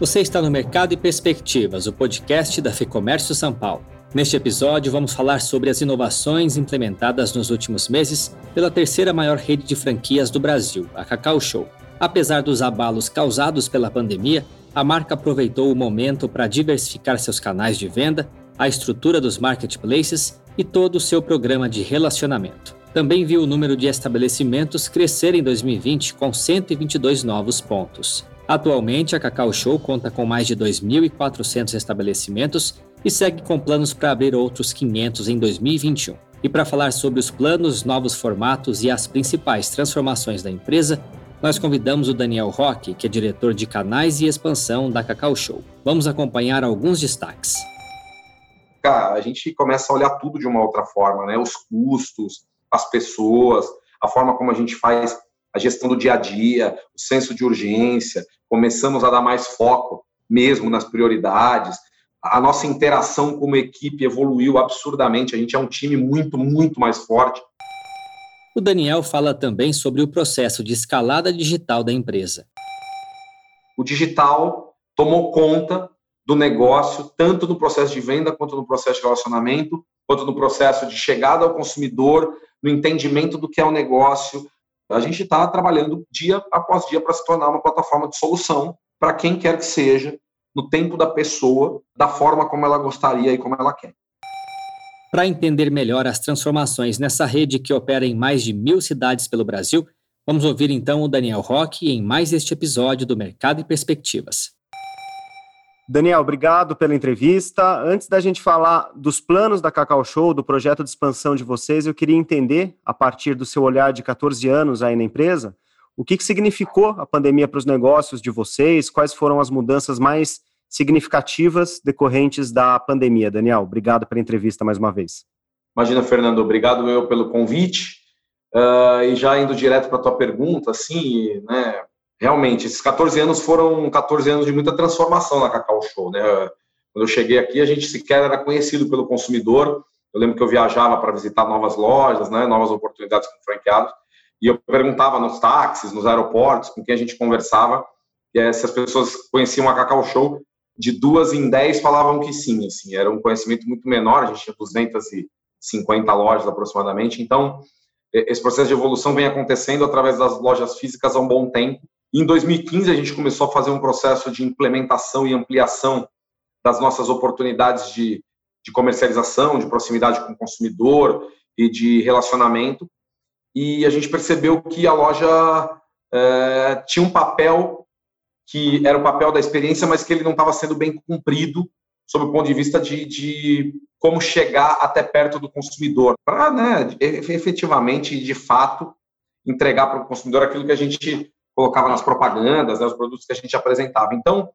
Você está no Mercado e Perspectivas, o podcast da FEComércio São Paulo. Neste episódio, vamos falar sobre as inovações implementadas nos últimos meses pela terceira maior rede de franquias do Brasil, a Cacau Show. Apesar dos abalos causados pela pandemia, a marca aproveitou o momento para diversificar seus canais de venda, a estrutura dos marketplaces e todo o seu programa de relacionamento. Também viu o número de estabelecimentos crescer em 2020 com 122 novos pontos. Atualmente, a Cacau Show conta com mais de 2.400 estabelecimentos e segue com planos para abrir outros 500 em 2021. E para falar sobre os planos, novos formatos e as principais transformações da empresa, nós convidamos o Daniel Roque, que é diretor de canais e expansão da Cacau Show. Vamos acompanhar alguns destaques. Cara, a gente começa a olhar tudo de uma outra forma, né? Os custos, as pessoas, a forma como a gente faz a gestão do dia a dia, o senso de urgência, começamos a dar mais foco mesmo nas prioridades. A nossa interação como equipe evoluiu absurdamente, a gente é um time muito, muito mais forte. O Daniel fala também sobre o processo de escalada digital da empresa. O digital tomou conta do negócio, tanto no processo de venda, quanto no processo de relacionamento, quanto no processo de chegada ao consumidor, no entendimento do que é o negócio, a gente está trabalhando dia após dia para se tornar uma plataforma de solução para quem quer que seja, no tempo da pessoa, da forma como ela gostaria e como ela quer. Para entender melhor as transformações nessa rede que opera em mais de mil cidades pelo Brasil, vamos ouvir então o Daniel Roque em mais este episódio do Mercado e Perspectivas. Daniel, obrigado pela entrevista. Antes da gente falar dos planos da Cacau Show, do projeto de expansão de vocês, eu queria entender, a partir do seu olhar de 14 anos aí na empresa, o que, que significou a pandemia para os negócios de vocês, quais foram as mudanças mais significativas decorrentes da pandemia. Daniel, obrigado pela entrevista mais uma vez. Imagina, Fernando, obrigado eu pelo convite. Uh, e já indo direto para a tua pergunta, assim, né, realmente, esses 14 anos foram 14 anos de muita transformação na Cacau Show, né? Quando eu cheguei aqui, a gente sequer era conhecido pelo consumidor. Eu lembro que eu viajava para visitar novas lojas, né, novas oportunidades com franqueados, e eu perguntava nos táxis, nos aeroportos, com quem a gente conversava, e se as pessoas conheciam a Cacau Show, de duas em dez falavam que sim, assim, era um conhecimento muito menor, a gente tinha 250 lojas aproximadamente, então esse processo de evolução vem acontecendo através das lojas físicas há um bom tempo, em 2015, a gente começou a fazer um processo de implementação e ampliação das nossas oportunidades de, de comercialização, de proximidade com o consumidor e de relacionamento. E a gente percebeu que a loja é, tinha um papel que era o papel da experiência, mas que ele não estava sendo bem cumprido sob o ponto de vista de, de como chegar até perto do consumidor, para né, efetivamente, de fato, entregar para o consumidor aquilo que a gente colocava nas propagandas, né, os produtos que a gente apresentava. Então,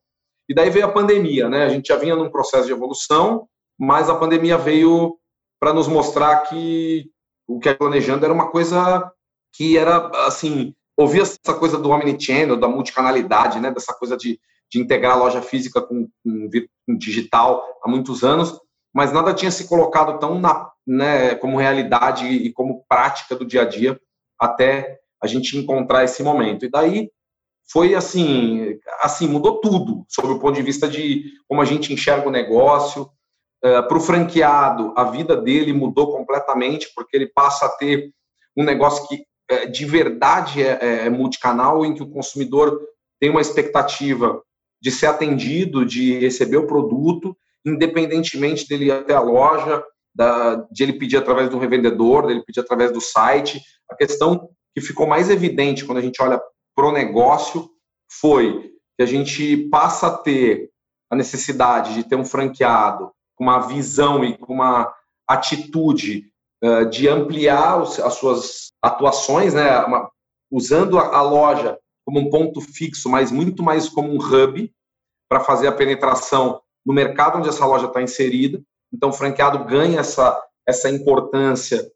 e daí veio a pandemia, né? A gente já vinha num processo de evolução, mas a pandemia veio para nos mostrar que o que é planejando era uma coisa que era assim, ouvia essa coisa do omnichannel, da multicanalidade, né, dessa coisa de, de integrar a loja física com, com, com digital há muitos anos, mas nada tinha se colocado tão na, né, como realidade e como prática do dia a dia até a gente encontrar esse momento. E daí foi assim, assim mudou tudo sob o ponto de vista de como a gente enxerga o negócio. Uh, Para o franqueado, a vida dele mudou completamente porque ele passa a ter um negócio que uh, de verdade é, é, é multicanal, em que o consumidor tem uma expectativa de ser atendido, de receber o produto, independentemente dele ir até a loja, da, de ele pedir através do revendedor, dele pedir através do site. A questão que ficou mais evidente quando a gente olha para o negócio foi que a gente passa a ter a necessidade de ter um franqueado com uma visão e com uma atitude uh, de ampliar os, as suas atuações, né, uma, usando a, a, loja como um ponto fixo, mas muito mais como um hub para fazer a penetração no mercado onde essa loja está inserida. Então, o franqueado ganha essa, essa importância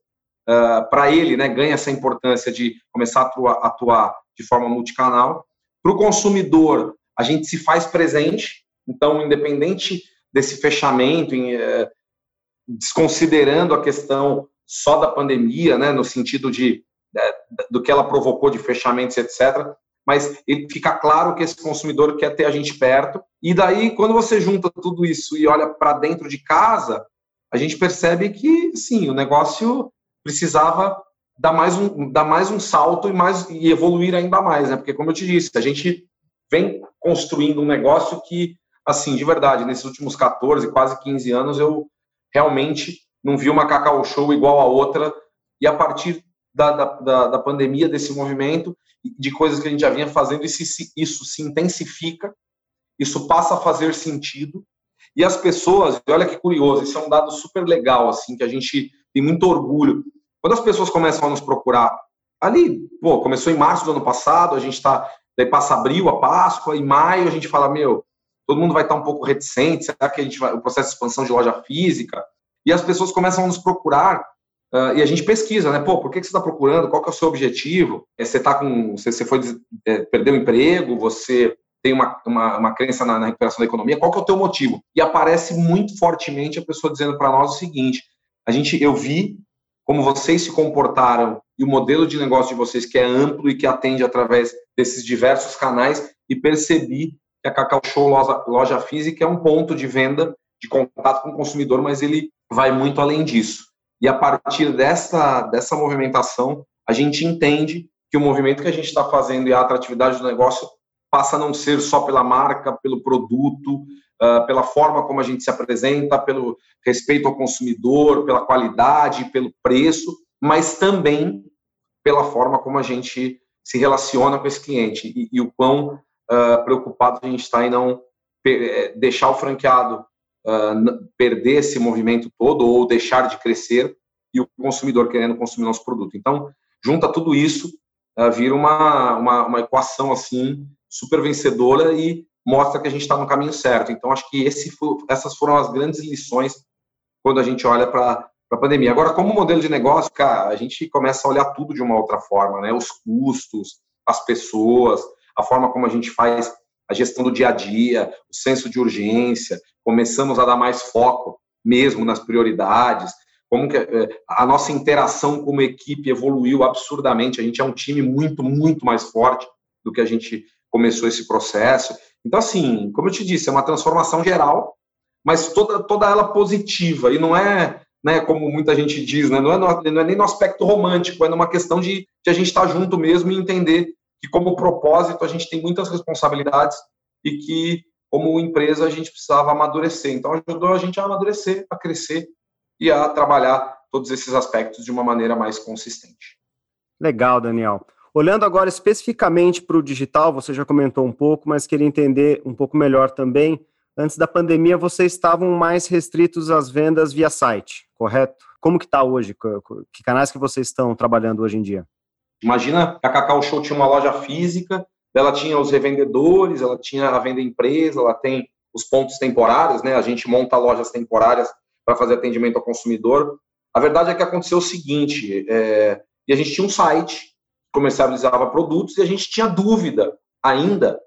ah, para ele, né, ganha essa importância de começar a atuar, atuar de forma multicanal. Para o consumidor, a gente se faz presente, então, independente desse fechamento, em, uh, desconsiderando a questão só da pandemia, né, no sentido de, de, do que ela provocou de fechamentos, etc., mas ele fica claro que esse consumidor quer ter a gente perto. E daí, quando você junta tudo isso e olha para dentro de casa, a gente percebe que, sim, o negócio precisava dar mais um, dar mais um salto e, mais, e evoluir ainda mais, né? Porque, como eu te disse, a gente vem construindo um negócio que, assim, de verdade, nesses últimos 14, quase 15 anos, eu realmente não vi uma Cacau Show igual a outra. E a partir da, da, da pandemia, desse movimento, de coisas que a gente já vinha fazendo, isso, isso se intensifica, isso passa a fazer sentido. E as pessoas, olha que curioso, isso é um dado super legal, assim, que a gente tem muito orgulho. Quando as pessoas começam a nos procurar, ali, pô, começou em março do ano passado, a gente está, daí passa abril, a Páscoa, em maio a gente fala, meu, todo mundo vai estar um pouco reticente, será que a gente vai, o processo de expansão de loja física? E as pessoas começam a nos procurar Uh, e a gente pesquisa, né? Pô, por que, que você está procurando? Qual que é o seu objetivo? É, você tá com, você, você foi é, perdeu o emprego? Você tem uma, uma, uma crença na, na, recuperação da economia? Qual que é o teu motivo? E aparece muito fortemente a pessoa dizendo para nós o seguinte: a gente, eu vi como vocês se comportaram e o modelo de negócio de vocês que é amplo e que atende através desses diversos canais e percebi que a Cacau Show loja, loja física é um ponto de venda, de contato com o consumidor, mas ele vai muito além disso. E a partir dessa, dessa movimentação, a gente entende que o movimento que a gente está fazendo e a atratividade do negócio passa a não ser só pela marca, pelo produto, uh, pela forma como a gente se apresenta, pelo respeito ao consumidor, pela qualidade, pelo preço, mas também pela forma como a gente se relaciona com esse cliente e, e o quão uh, preocupado a gente está em não eh, deixar o franqueado uh, perder esse movimento todo ou deixar de crescer e o consumidor querendo consumir nosso produto. Então, junta tudo isso, uh, vira uma, uma, uma, equação assim super vencedora e mostra que a gente está no caminho certo. Então, acho que esse, essas foram as grandes lições quando a gente olha para a pandemia. Agora, como modelo de negócio, cara, a gente começa a olhar tudo de uma outra forma, né? Os custos, as pessoas, a forma como a gente faz a gestão do dia a dia, o senso de urgência, começamos a dar mais foco mesmo nas prioridades, como que eh, a nossa interação como equipe evoluiu absurdamente, a gente é um time muito, muito mais forte do que a gente começou esse processo. Então, assim, como eu te disse, é uma transformação geral, mas toda, toda ela positiva, e não é, né, como muita gente diz, né, não, é no, não é nem no aspecto romântico, é numa questão de, de a gente estar junto mesmo e entender que como propósito a gente tem muitas responsabilidades e que como empresa a gente precisava amadurecer. Então ajudou a gente a amadurecer, a crescer e a trabalhar todos esses aspectos de uma maneira mais consistente. Legal, Daniel. Olhando agora especificamente para o digital, você já comentou um pouco, mas queria entender um pouco melhor também. Antes da pandemia, vocês estavam mais restritos às vendas via site, correto? Como que está hoje? Que canais que vocês estão trabalhando hoje em dia? Imagina a Cacau Show tinha uma loja física, ela tinha os revendedores, ela tinha a venda empresa, ela tem os pontos temporários, né? A gente monta lojas temporárias para fazer atendimento ao consumidor. A verdade é que aconteceu o seguinte, é, e a gente tinha um site comercializava produtos e a gente tinha dúvida ainda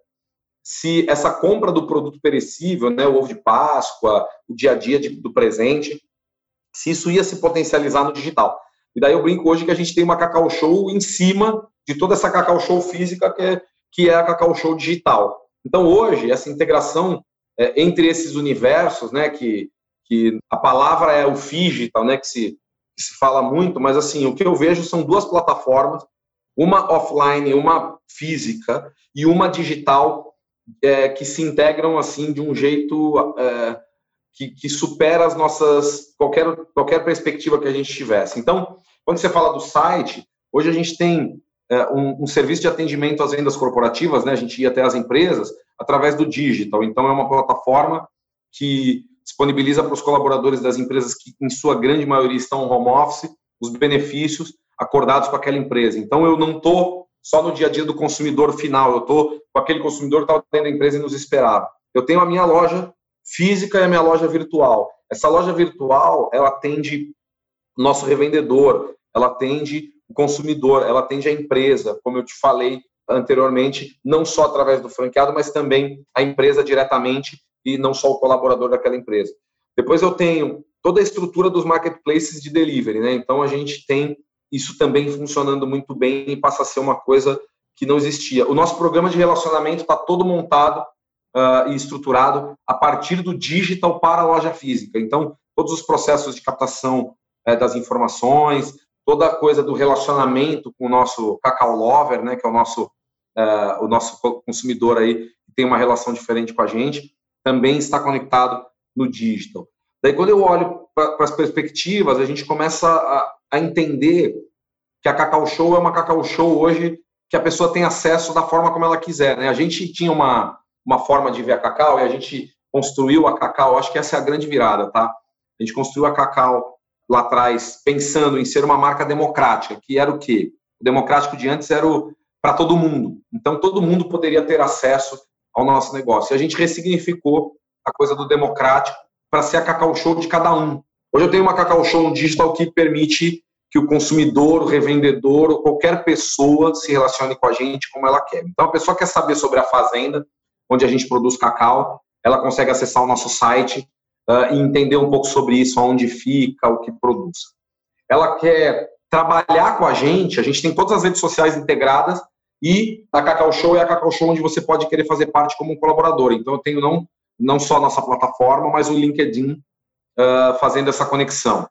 se essa compra do produto perecível, né, o ovo de Páscoa, o dia a dia de, do presente, se isso ia se potencializar no digital. E daí eu brinco hoje que a gente tem uma Cacau Show em cima de toda essa Cacau Show física que é, que é a Cacau Show digital. Então hoje, essa integração é, entre esses universos, né, que, que a palavra é o digital, né, que se, que se fala muito, mas assim, o que eu vejo são duas plataformas, uma offline, uma física e uma digital é, que se integram assim de um jeito é, que, que, supera as nossas qualquer qualquer perspectiva que a gente tivesse. Então, quando você fala do site, hoje a gente tem é, um, um, serviço de atendimento às vendas corporativas, né? A gente ia até as empresas através do digital. Então, é uma plataforma que disponibiliza para os colaboradores das empresas que, em sua grande maioria, estão home office, os benefícios acordados com aquela empresa. Então, eu não estou só no dia a dia do consumidor final, eu estou com aquele consumidor que está dentro da empresa e nos esperava. Eu tenho a minha loja física e a minha loja virtual. Essa loja virtual, ela atende nosso revendedor, ela atende o consumidor, ela atende a empresa, como eu te falei anteriormente, não só através do franqueado, mas também a empresa diretamente e não só o colaborador daquela empresa. Depois eu tenho toda a estrutura dos marketplaces de delivery, né? Então a gente tem isso também funcionando muito bem e passa a ser uma coisa que não existia. O nosso programa de relacionamento está todo montado uh, e estruturado a partir do digital para a loja física. Então, todos os processos de captação uh, das informações, toda a coisa do relacionamento com o nosso Cacau Lover, né, que é o nosso, uh, o nosso consumidor aí, que tem uma relação diferente com a gente, também está conectado no digital. Daí, quando eu olho para as perspectivas, a gente começa a, a entender que a Cacau Show é uma Cacau Show hoje que a pessoa tem acesso da forma como ela quiser. Né? A gente tinha uma, uma forma de ver a Cacau e a gente construiu a Cacau, acho que essa é a grande virada, tá? A gente construiu a Cacau lá atrás pensando em ser uma marca democrática, que era o quê? O democrático de antes era para todo mundo. Então, todo mundo poderia ter acesso ao nosso negócio. E a gente ressignificou a coisa do democrático para ser a Cacau Show de cada um. Hoje eu tenho uma Cacau Show digital que permite que o consumidor, o revendedor ou qualquer pessoa se relacione com a gente como ela quer. Então, a pessoa quer saber sobre a fazenda, onde a gente produz cacau, ela consegue acessar o nosso site uh, e entender um pouco sobre isso, onde fica, o que produz. Ela quer trabalhar com a gente, a gente tem todas as redes sociais integradas e a Cacau Show é a Cacau Show onde você pode querer fazer parte como um colaborador. Então, eu tenho não, não só nossa plataforma, mas o LinkedIn uh, fazendo essa conexão.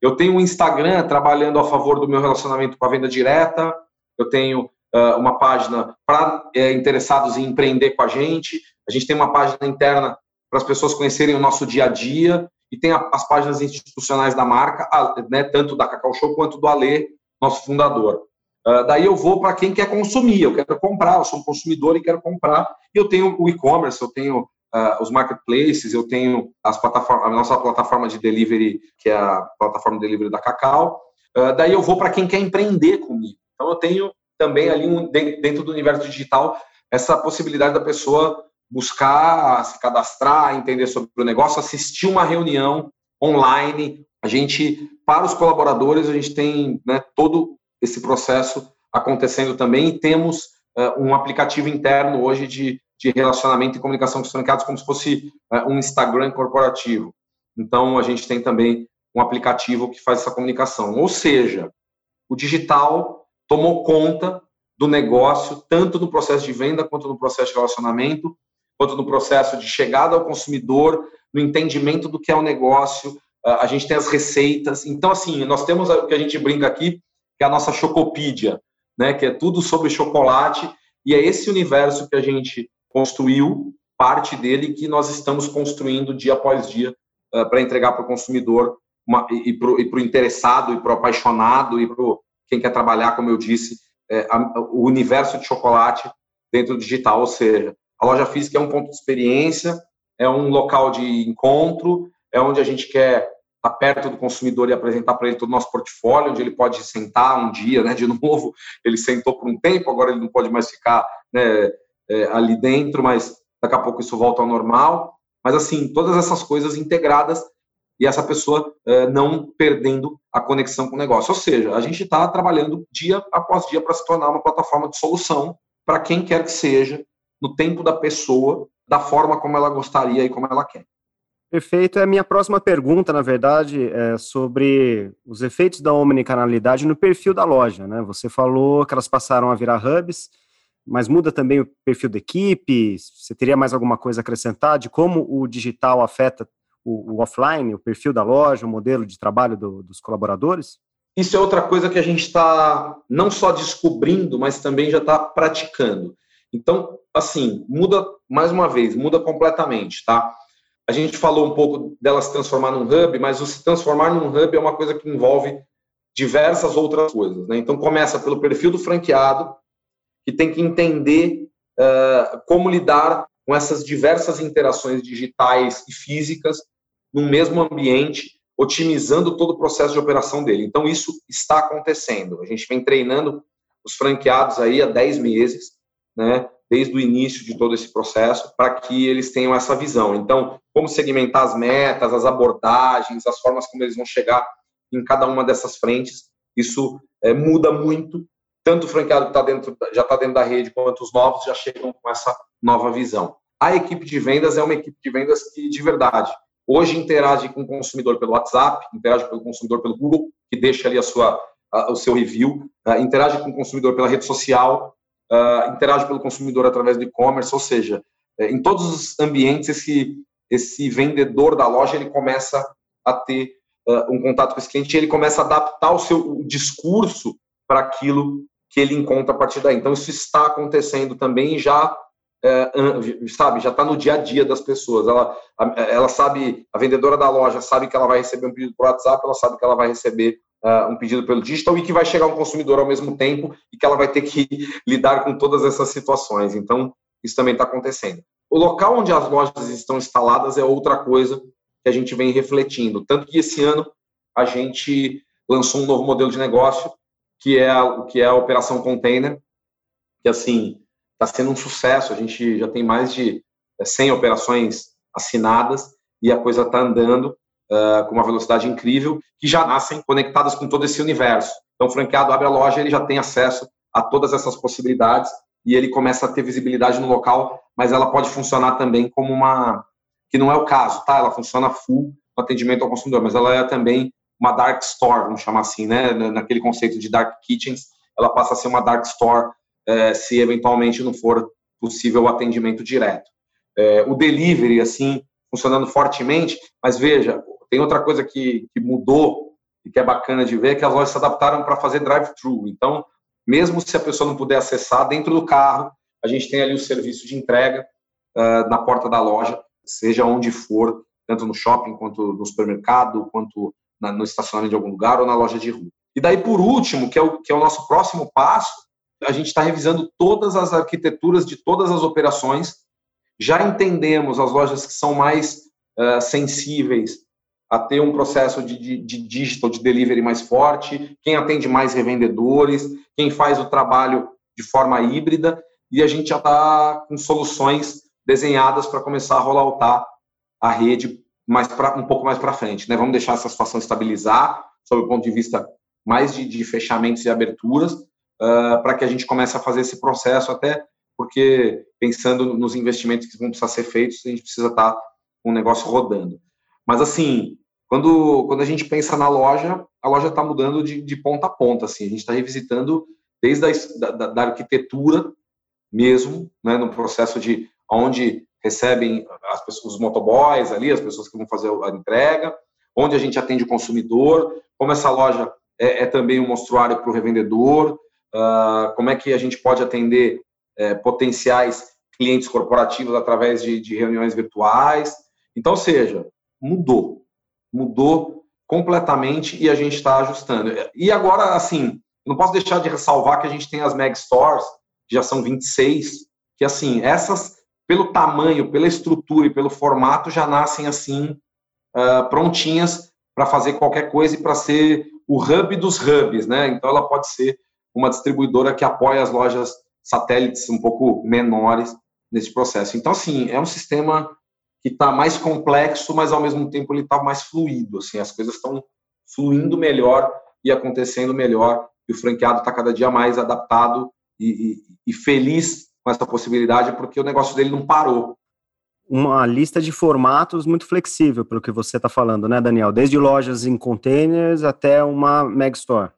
Eu tenho um Instagram trabalhando a favor do meu relacionamento com a venda direta. Eu tenho uh, uma página para é, interessados em empreender com a gente. A gente tem uma página interna para as pessoas conhecerem o nosso dia a dia. E tem a, as páginas institucionais da marca, a, né, tanto da Cacau Show quanto do Alê, nosso fundador. Uh, daí eu vou para quem quer consumir, eu quero comprar, eu sou um consumidor e quero comprar. Eu tenho o e-commerce, eu tenho uh, os marketplaces, eu tenho as plataformas, a nossa plataforma de delivery, que é a plataforma de delivery da Cacau. Uh, daí eu vou para quem quer empreender comigo. Então eu tenho também ali um, dentro do universo digital essa possibilidade da pessoa buscar, se cadastrar, entender sobre o negócio, assistir uma reunião online. A gente, para os colaboradores, a gente tem né, todo esse processo acontecendo também e temos uh, um aplicativo interno hoje de de relacionamento e comunicação com os franqueados como se fosse é, um Instagram corporativo. Então, a gente tem também um aplicativo que faz essa comunicação. Ou seja, o digital tomou conta do negócio, tanto no processo de venda, quanto no processo de relacionamento, quanto no processo de chegada ao consumidor, no entendimento do que é o negócio. A gente tem as receitas. Então, assim, nós temos o que a gente brinca aqui, que é a nossa Chocopídia, né? que é tudo sobre chocolate, e é esse universo que a gente construiu parte dele que nós estamos construindo dia após dia uh, para entregar para o consumidor uma, e para o interessado e para o apaixonado e para quem quer trabalhar, como eu disse, é, a, o universo de chocolate dentro do digital. Ou seja, a loja física é um ponto de experiência, é um local de encontro, é onde a gente quer estar perto do consumidor e apresentar para ele todo o nosso portfólio, onde ele pode sentar um dia, né, de novo, ele sentou por um tempo, agora ele não pode mais ficar né, é, ali dentro, mas daqui a pouco isso volta ao normal. Mas, assim, todas essas coisas integradas e essa pessoa é, não perdendo a conexão com o negócio. Ou seja, a gente está trabalhando dia após dia para se tornar uma plataforma de solução para quem quer que seja, no tempo da pessoa, da forma como ela gostaria e como ela quer. Perfeito. É a minha próxima pergunta, na verdade, é sobre os efeitos da omnicanalidade no perfil da loja. Né? Você falou que elas passaram a virar hubs, mas muda também o perfil da equipe? Você teria mais alguma coisa a acrescentar de como o digital afeta o, o offline, o perfil da loja, o modelo de trabalho do, dos colaboradores? Isso é outra coisa que a gente está não só descobrindo, mas também já está praticando. Então, assim, muda mais uma vez, muda completamente, tá? A gente falou um pouco dela se transformar num hub, mas o se transformar num hub é uma coisa que envolve diversas outras coisas, né? Então começa pelo perfil do franqueado, que tem que entender uh, como lidar com essas diversas interações digitais e físicas no mesmo ambiente, otimizando todo o processo de operação dele. Então, isso está acontecendo. A gente vem treinando os franqueados aí há 10 meses, né, desde o início de todo esse processo, para que eles tenham essa visão. Então, como segmentar as metas, as abordagens, as formas como eles vão chegar em cada uma dessas frentes, isso é, muda muito tanto o franqueado que tá dentro, já está dentro da rede, quanto os novos já chegam com essa nova visão. A equipe de vendas é uma equipe de vendas que, de verdade, hoje interage com o consumidor pelo WhatsApp, interage com o consumidor pelo Google, que deixa ali a sua, a, o seu review, uh, interage com o consumidor pela rede social, uh, interage pelo consumidor através do e-commerce, ou seja, é, em todos os ambientes esse, esse vendedor da loja ele começa a ter uh, um contato com esse cliente ele começa a adaptar o seu discurso para aquilo que ele encontra a partir daí. Então, isso está acontecendo também já, é, sabe, já está no dia a dia das pessoas. Ela, ela sabe, a vendedora da loja sabe que ela vai receber um pedido por WhatsApp, ela sabe que ela vai receber uh, um pedido pelo digital e que vai chegar um consumidor ao mesmo tempo e que ela vai ter que lidar com todas essas situações. Então, isso também está acontecendo. O local onde as lojas estão instaladas é outra coisa que a gente vem refletindo. Tanto que esse ano a gente lançou um novo modelo de negócio que é a, que é a operação container, que assim está sendo um sucesso. A gente já tem mais de 100 é, operações assinadas e a coisa está andando uh, com uma velocidade incrível, que já nascem conectadas com todo esse universo. Então, o franqueado abre a loja, ele já tem acesso a todas essas possibilidades e ele começa a ter visibilidade no local, mas ela pode funcionar também como uma que não é o caso, tá? Ela funciona full no atendimento ao consumidor, mas ela é também uma dark store, vamos chamar assim, né? Naquele conceito de dark kitchens, ela passa a ser uma dark store é, se eventualmente não for possível o atendimento direto. É, o delivery, assim, funcionando fortemente, mas veja, tem outra coisa que, que mudou e que é bacana de ver, é que as lojas se adaptaram para fazer drive-thru. Então, mesmo se a pessoa não puder acessar, dentro do carro, a gente tem ali o serviço de entrega uh, na porta da loja, seja onde for, tanto no shopping, quanto no supermercado, quanto na, no estacionamento de algum lugar ou na loja de rua. E daí, por último, que é o, que é o nosso próximo passo, a gente está revisando todas as arquiteturas de todas as operações. Já entendemos as lojas que são mais uh, sensíveis a ter um processo de, de, de digital, de delivery mais forte, quem atende mais revendedores, quem faz o trabalho de forma híbrida, e a gente já está com soluções desenhadas para começar a rolar a rede mais pra, um pouco mais para frente. Né? Vamos deixar essa situação estabilizar, sob o ponto de vista mais de, de fechamentos e aberturas, uh, para que a gente comece a fazer esse processo, até porque, pensando nos investimentos que vão precisar ser feitos, a gente precisa estar tá com o negócio rodando. Mas, assim, quando, quando a gente pensa na loja, a loja está mudando de, de, ponta a ponta. Assim, a gente está revisitando desde a da, da arquitetura mesmo, né, no processo de onde recebem as pessoas, os motoboys ali, as pessoas que vão fazer a entrega, onde a gente atende o consumidor, como essa loja é, é também um mostruário para o revendedor, uh, como é que a gente pode atender é, potenciais clientes corporativos através de, de reuniões virtuais. Então, seja, mudou, mudou completamente e a gente está ajustando. E agora, assim, não posso deixar de ressalvar que a gente tem as Meg Stores, que já são 26, que assim, essas pelo tamanho, pela estrutura e pelo formato, já nascem assim, uh, prontinhas para fazer qualquer coisa e para ser o hub dos hubs, né? Então, ela pode ser uma distribuidora que apoia as lojas satélites um pouco menores nesse processo. Então, assim, é um sistema que está mais complexo, mas ao mesmo tempo ele está mais fluido. Assim, as coisas estão fluindo melhor e acontecendo melhor. E o franqueado está cada dia mais adaptado e, e, e feliz com essa possibilidade, porque o negócio dele não parou. Uma lista de formatos muito flexível, pelo que você está falando, né, Daniel? Desde lojas em containers até uma Megstore.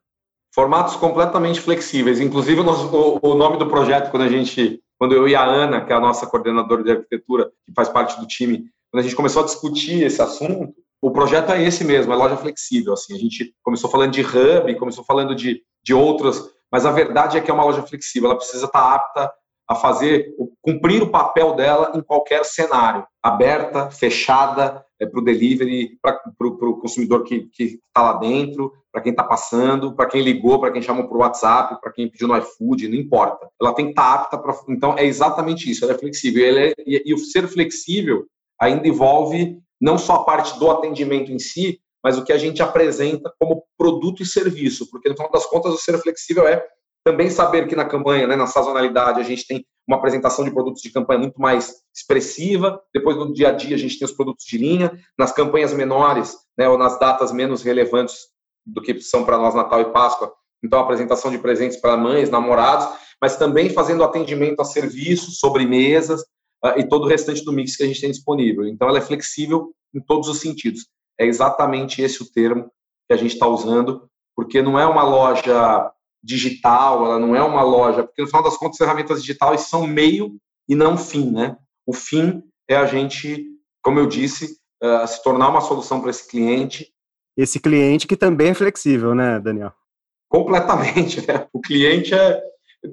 Formatos completamente flexíveis. Inclusive, o, o, nome do projeto, quando a gente, quando eu e a Ana, que é a nossa coordenadora de arquitetura, que faz parte do time, quando a gente começou a discutir esse assunto, o projeto é esse mesmo, é loja flexível. Assim, a gente começou falando de hub, começou falando de, de outras, mas a verdade é que é uma loja flexível. Ela precisa estar tá apta a fazer, cumprir o papel dela em qualquer cenário, aberta, fechada, é, para o delivery, para o consumidor que está lá dentro, para quem está passando, para quem ligou, para quem chamou por WhatsApp, para quem pediu no iFood, não importa. Ela tem que estar tá apta para. Então, é exatamente isso, ela é flexível. É, e, e o ser flexível ainda envolve não só a parte do atendimento em si, mas o que a gente apresenta como produto e serviço, porque no final das contas o ser flexível é também saber que na campanha, né, na sazonalidade, a gente tem uma apresentação de produtos de campanha muito mais expressiva. Depois, no dia a dia, a gente tem os produtos de linha. Nas campanhas menores, né, ou nas datas menos relevantes do que são para nós Natal e Páscoa, então apresentação de presentes para mães, namorados, mas também fazendo atendimento a serviços, sobremesas uh, e todo o restante do mix que a gente tem disponível. Então, ela é flexível em todos os sentidos. É exatamente esse o termo que a gente está usando, porque não é uma loja digital, ela não é uma loja, porque no final das contas, ferramentas digitais são meio e não fim, né? O fim é a gente, como eu disse, uh, se tornar uma solução para esse cliente. Esse cliente que também é flexível, né, Daniel? Completamente, né? O cliente é,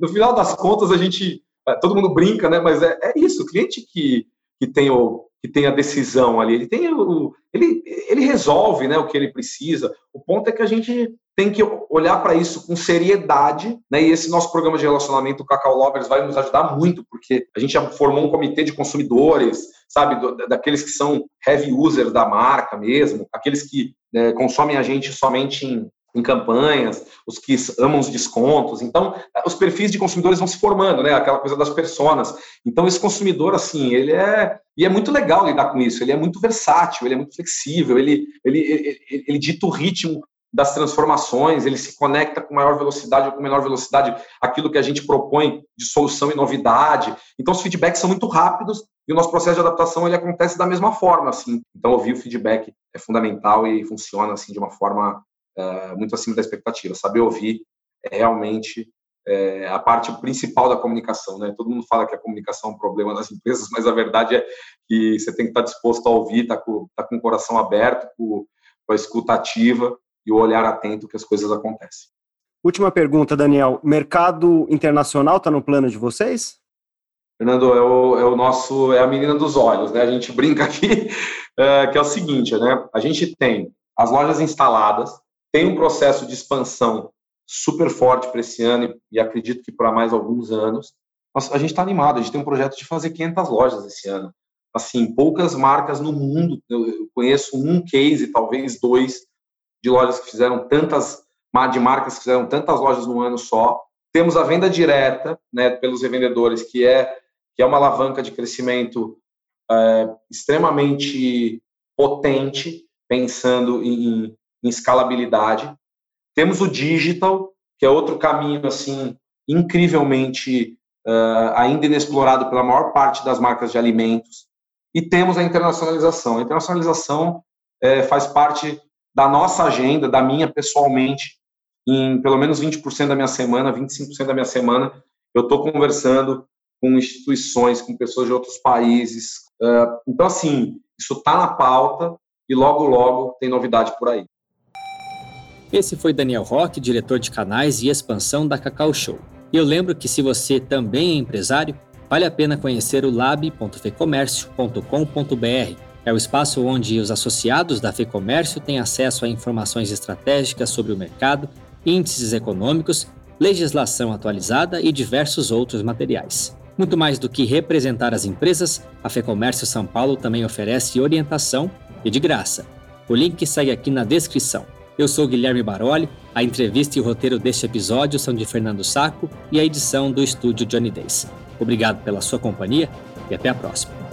no final das contas, a gente, eh, todo mundo brinca, né? Mas é, é isso, o cliente que, que tem o que tem a decisão ali, ele tem o, ele, ele resolve, né, o que ele precisa. O ponto é que a gente tem que olhar para isso com seriedade, né? E esse nosso programa de relacionamento, Cacau Lovers, vai nos ajudar muito, porque a gente já formou um comitê de consumidores, sabe, daqueles que são heavy users da marca mesmo, aqueles que né, consomem a gente somente em, em campanhas, os que amam os descontos. Então, os perfis de consumidores vão se formando, né? Aquela coisa das personas. Então, esse consumidor, assim, ele é. E é muito legal lidar com isso. Ele é muito versátil, ele é muito flexível, ele, ele, ele, ele dita o ritmo das transformações, ele se conecta com maior velocidade ou com menor velocidade aquilo que a gente propõe de solução e novidade. Então os feedbacks são muito rápidos e o nosso processo de adaptação ele acontece da mesma forma, assim. Então ouvir o feedback é fundamental e funciona assim de uma forma é, muito acima da expectativa. Saber ouvir é realmente é, a parte principal da comunicação, né? Todo mundo fala que a comunicação é um problema das empresas, mas a verdade é que você tem que estar disposto a ouvir, estar tá com, tá com o coração aberto, com, com a escuta ativa e o olhar atento que as coisas acontecem. Última pergunta, Daniel. Mercado internacional está no plano de vocês? Fernando, é o, é o, nosso, é a menina dos olhos, né? A gente brinca aqui, é, que é o seguinte, né? A gente tem as lojas instaladas, tem um processo de expansão super forte para esse ano e, e, acredito que para mais alguns anos. A gente está animado, a gente tem um projeto de fazer 500 lojas esse ano. Assim, poucas marcas no mundo, eu, eu conheço um case, talvez dois, de lojas que fizeram tantas, de marcas que fizeram tantas lojas no ano só. Temos a venda direta, né, pelos revendedores, que é, que é uma alavanca de crescimento é, extremamente potente, pensando em, em escalabilidade. Temos o digital, que é outro caminho assim incrivelmente uh, ainda inexplorado pela maior parte das marcas de alimentos. E temos a internacionalização. A internacionalização é, faz parte da nossa agenda, da minha pessoalmente, em pelo menos 20% da minha semana, 25% da minha semana, eu estou conversando com instituições, com pessoas de outros países. Então, assim, isso está na pauta e logo, logo tem novidade por aí. Esse foi Daniel Roque, diretor de canais e expansão da Cacau Show. E eu lembro que se você também é empresário, vale a pena conhecer o lab.fecomércio.com.br é o espaço onde os associados da FEComércio têm acesso a informações estratégicas sobre o mercado, índices econômicos, legislação atualizada e diversos outros materiais. Muito mais do que representar as empresas, a FEComércio São Paulo também oferece orientação e de graça. O link segue aqui na descrição. Eu sou Guilherme Baroli, a entrevista e o roteiro deste episódio são de Fernando Saco e a edição do estúdio Johnny Days. Obrigado pela sua companhia e até a próxima.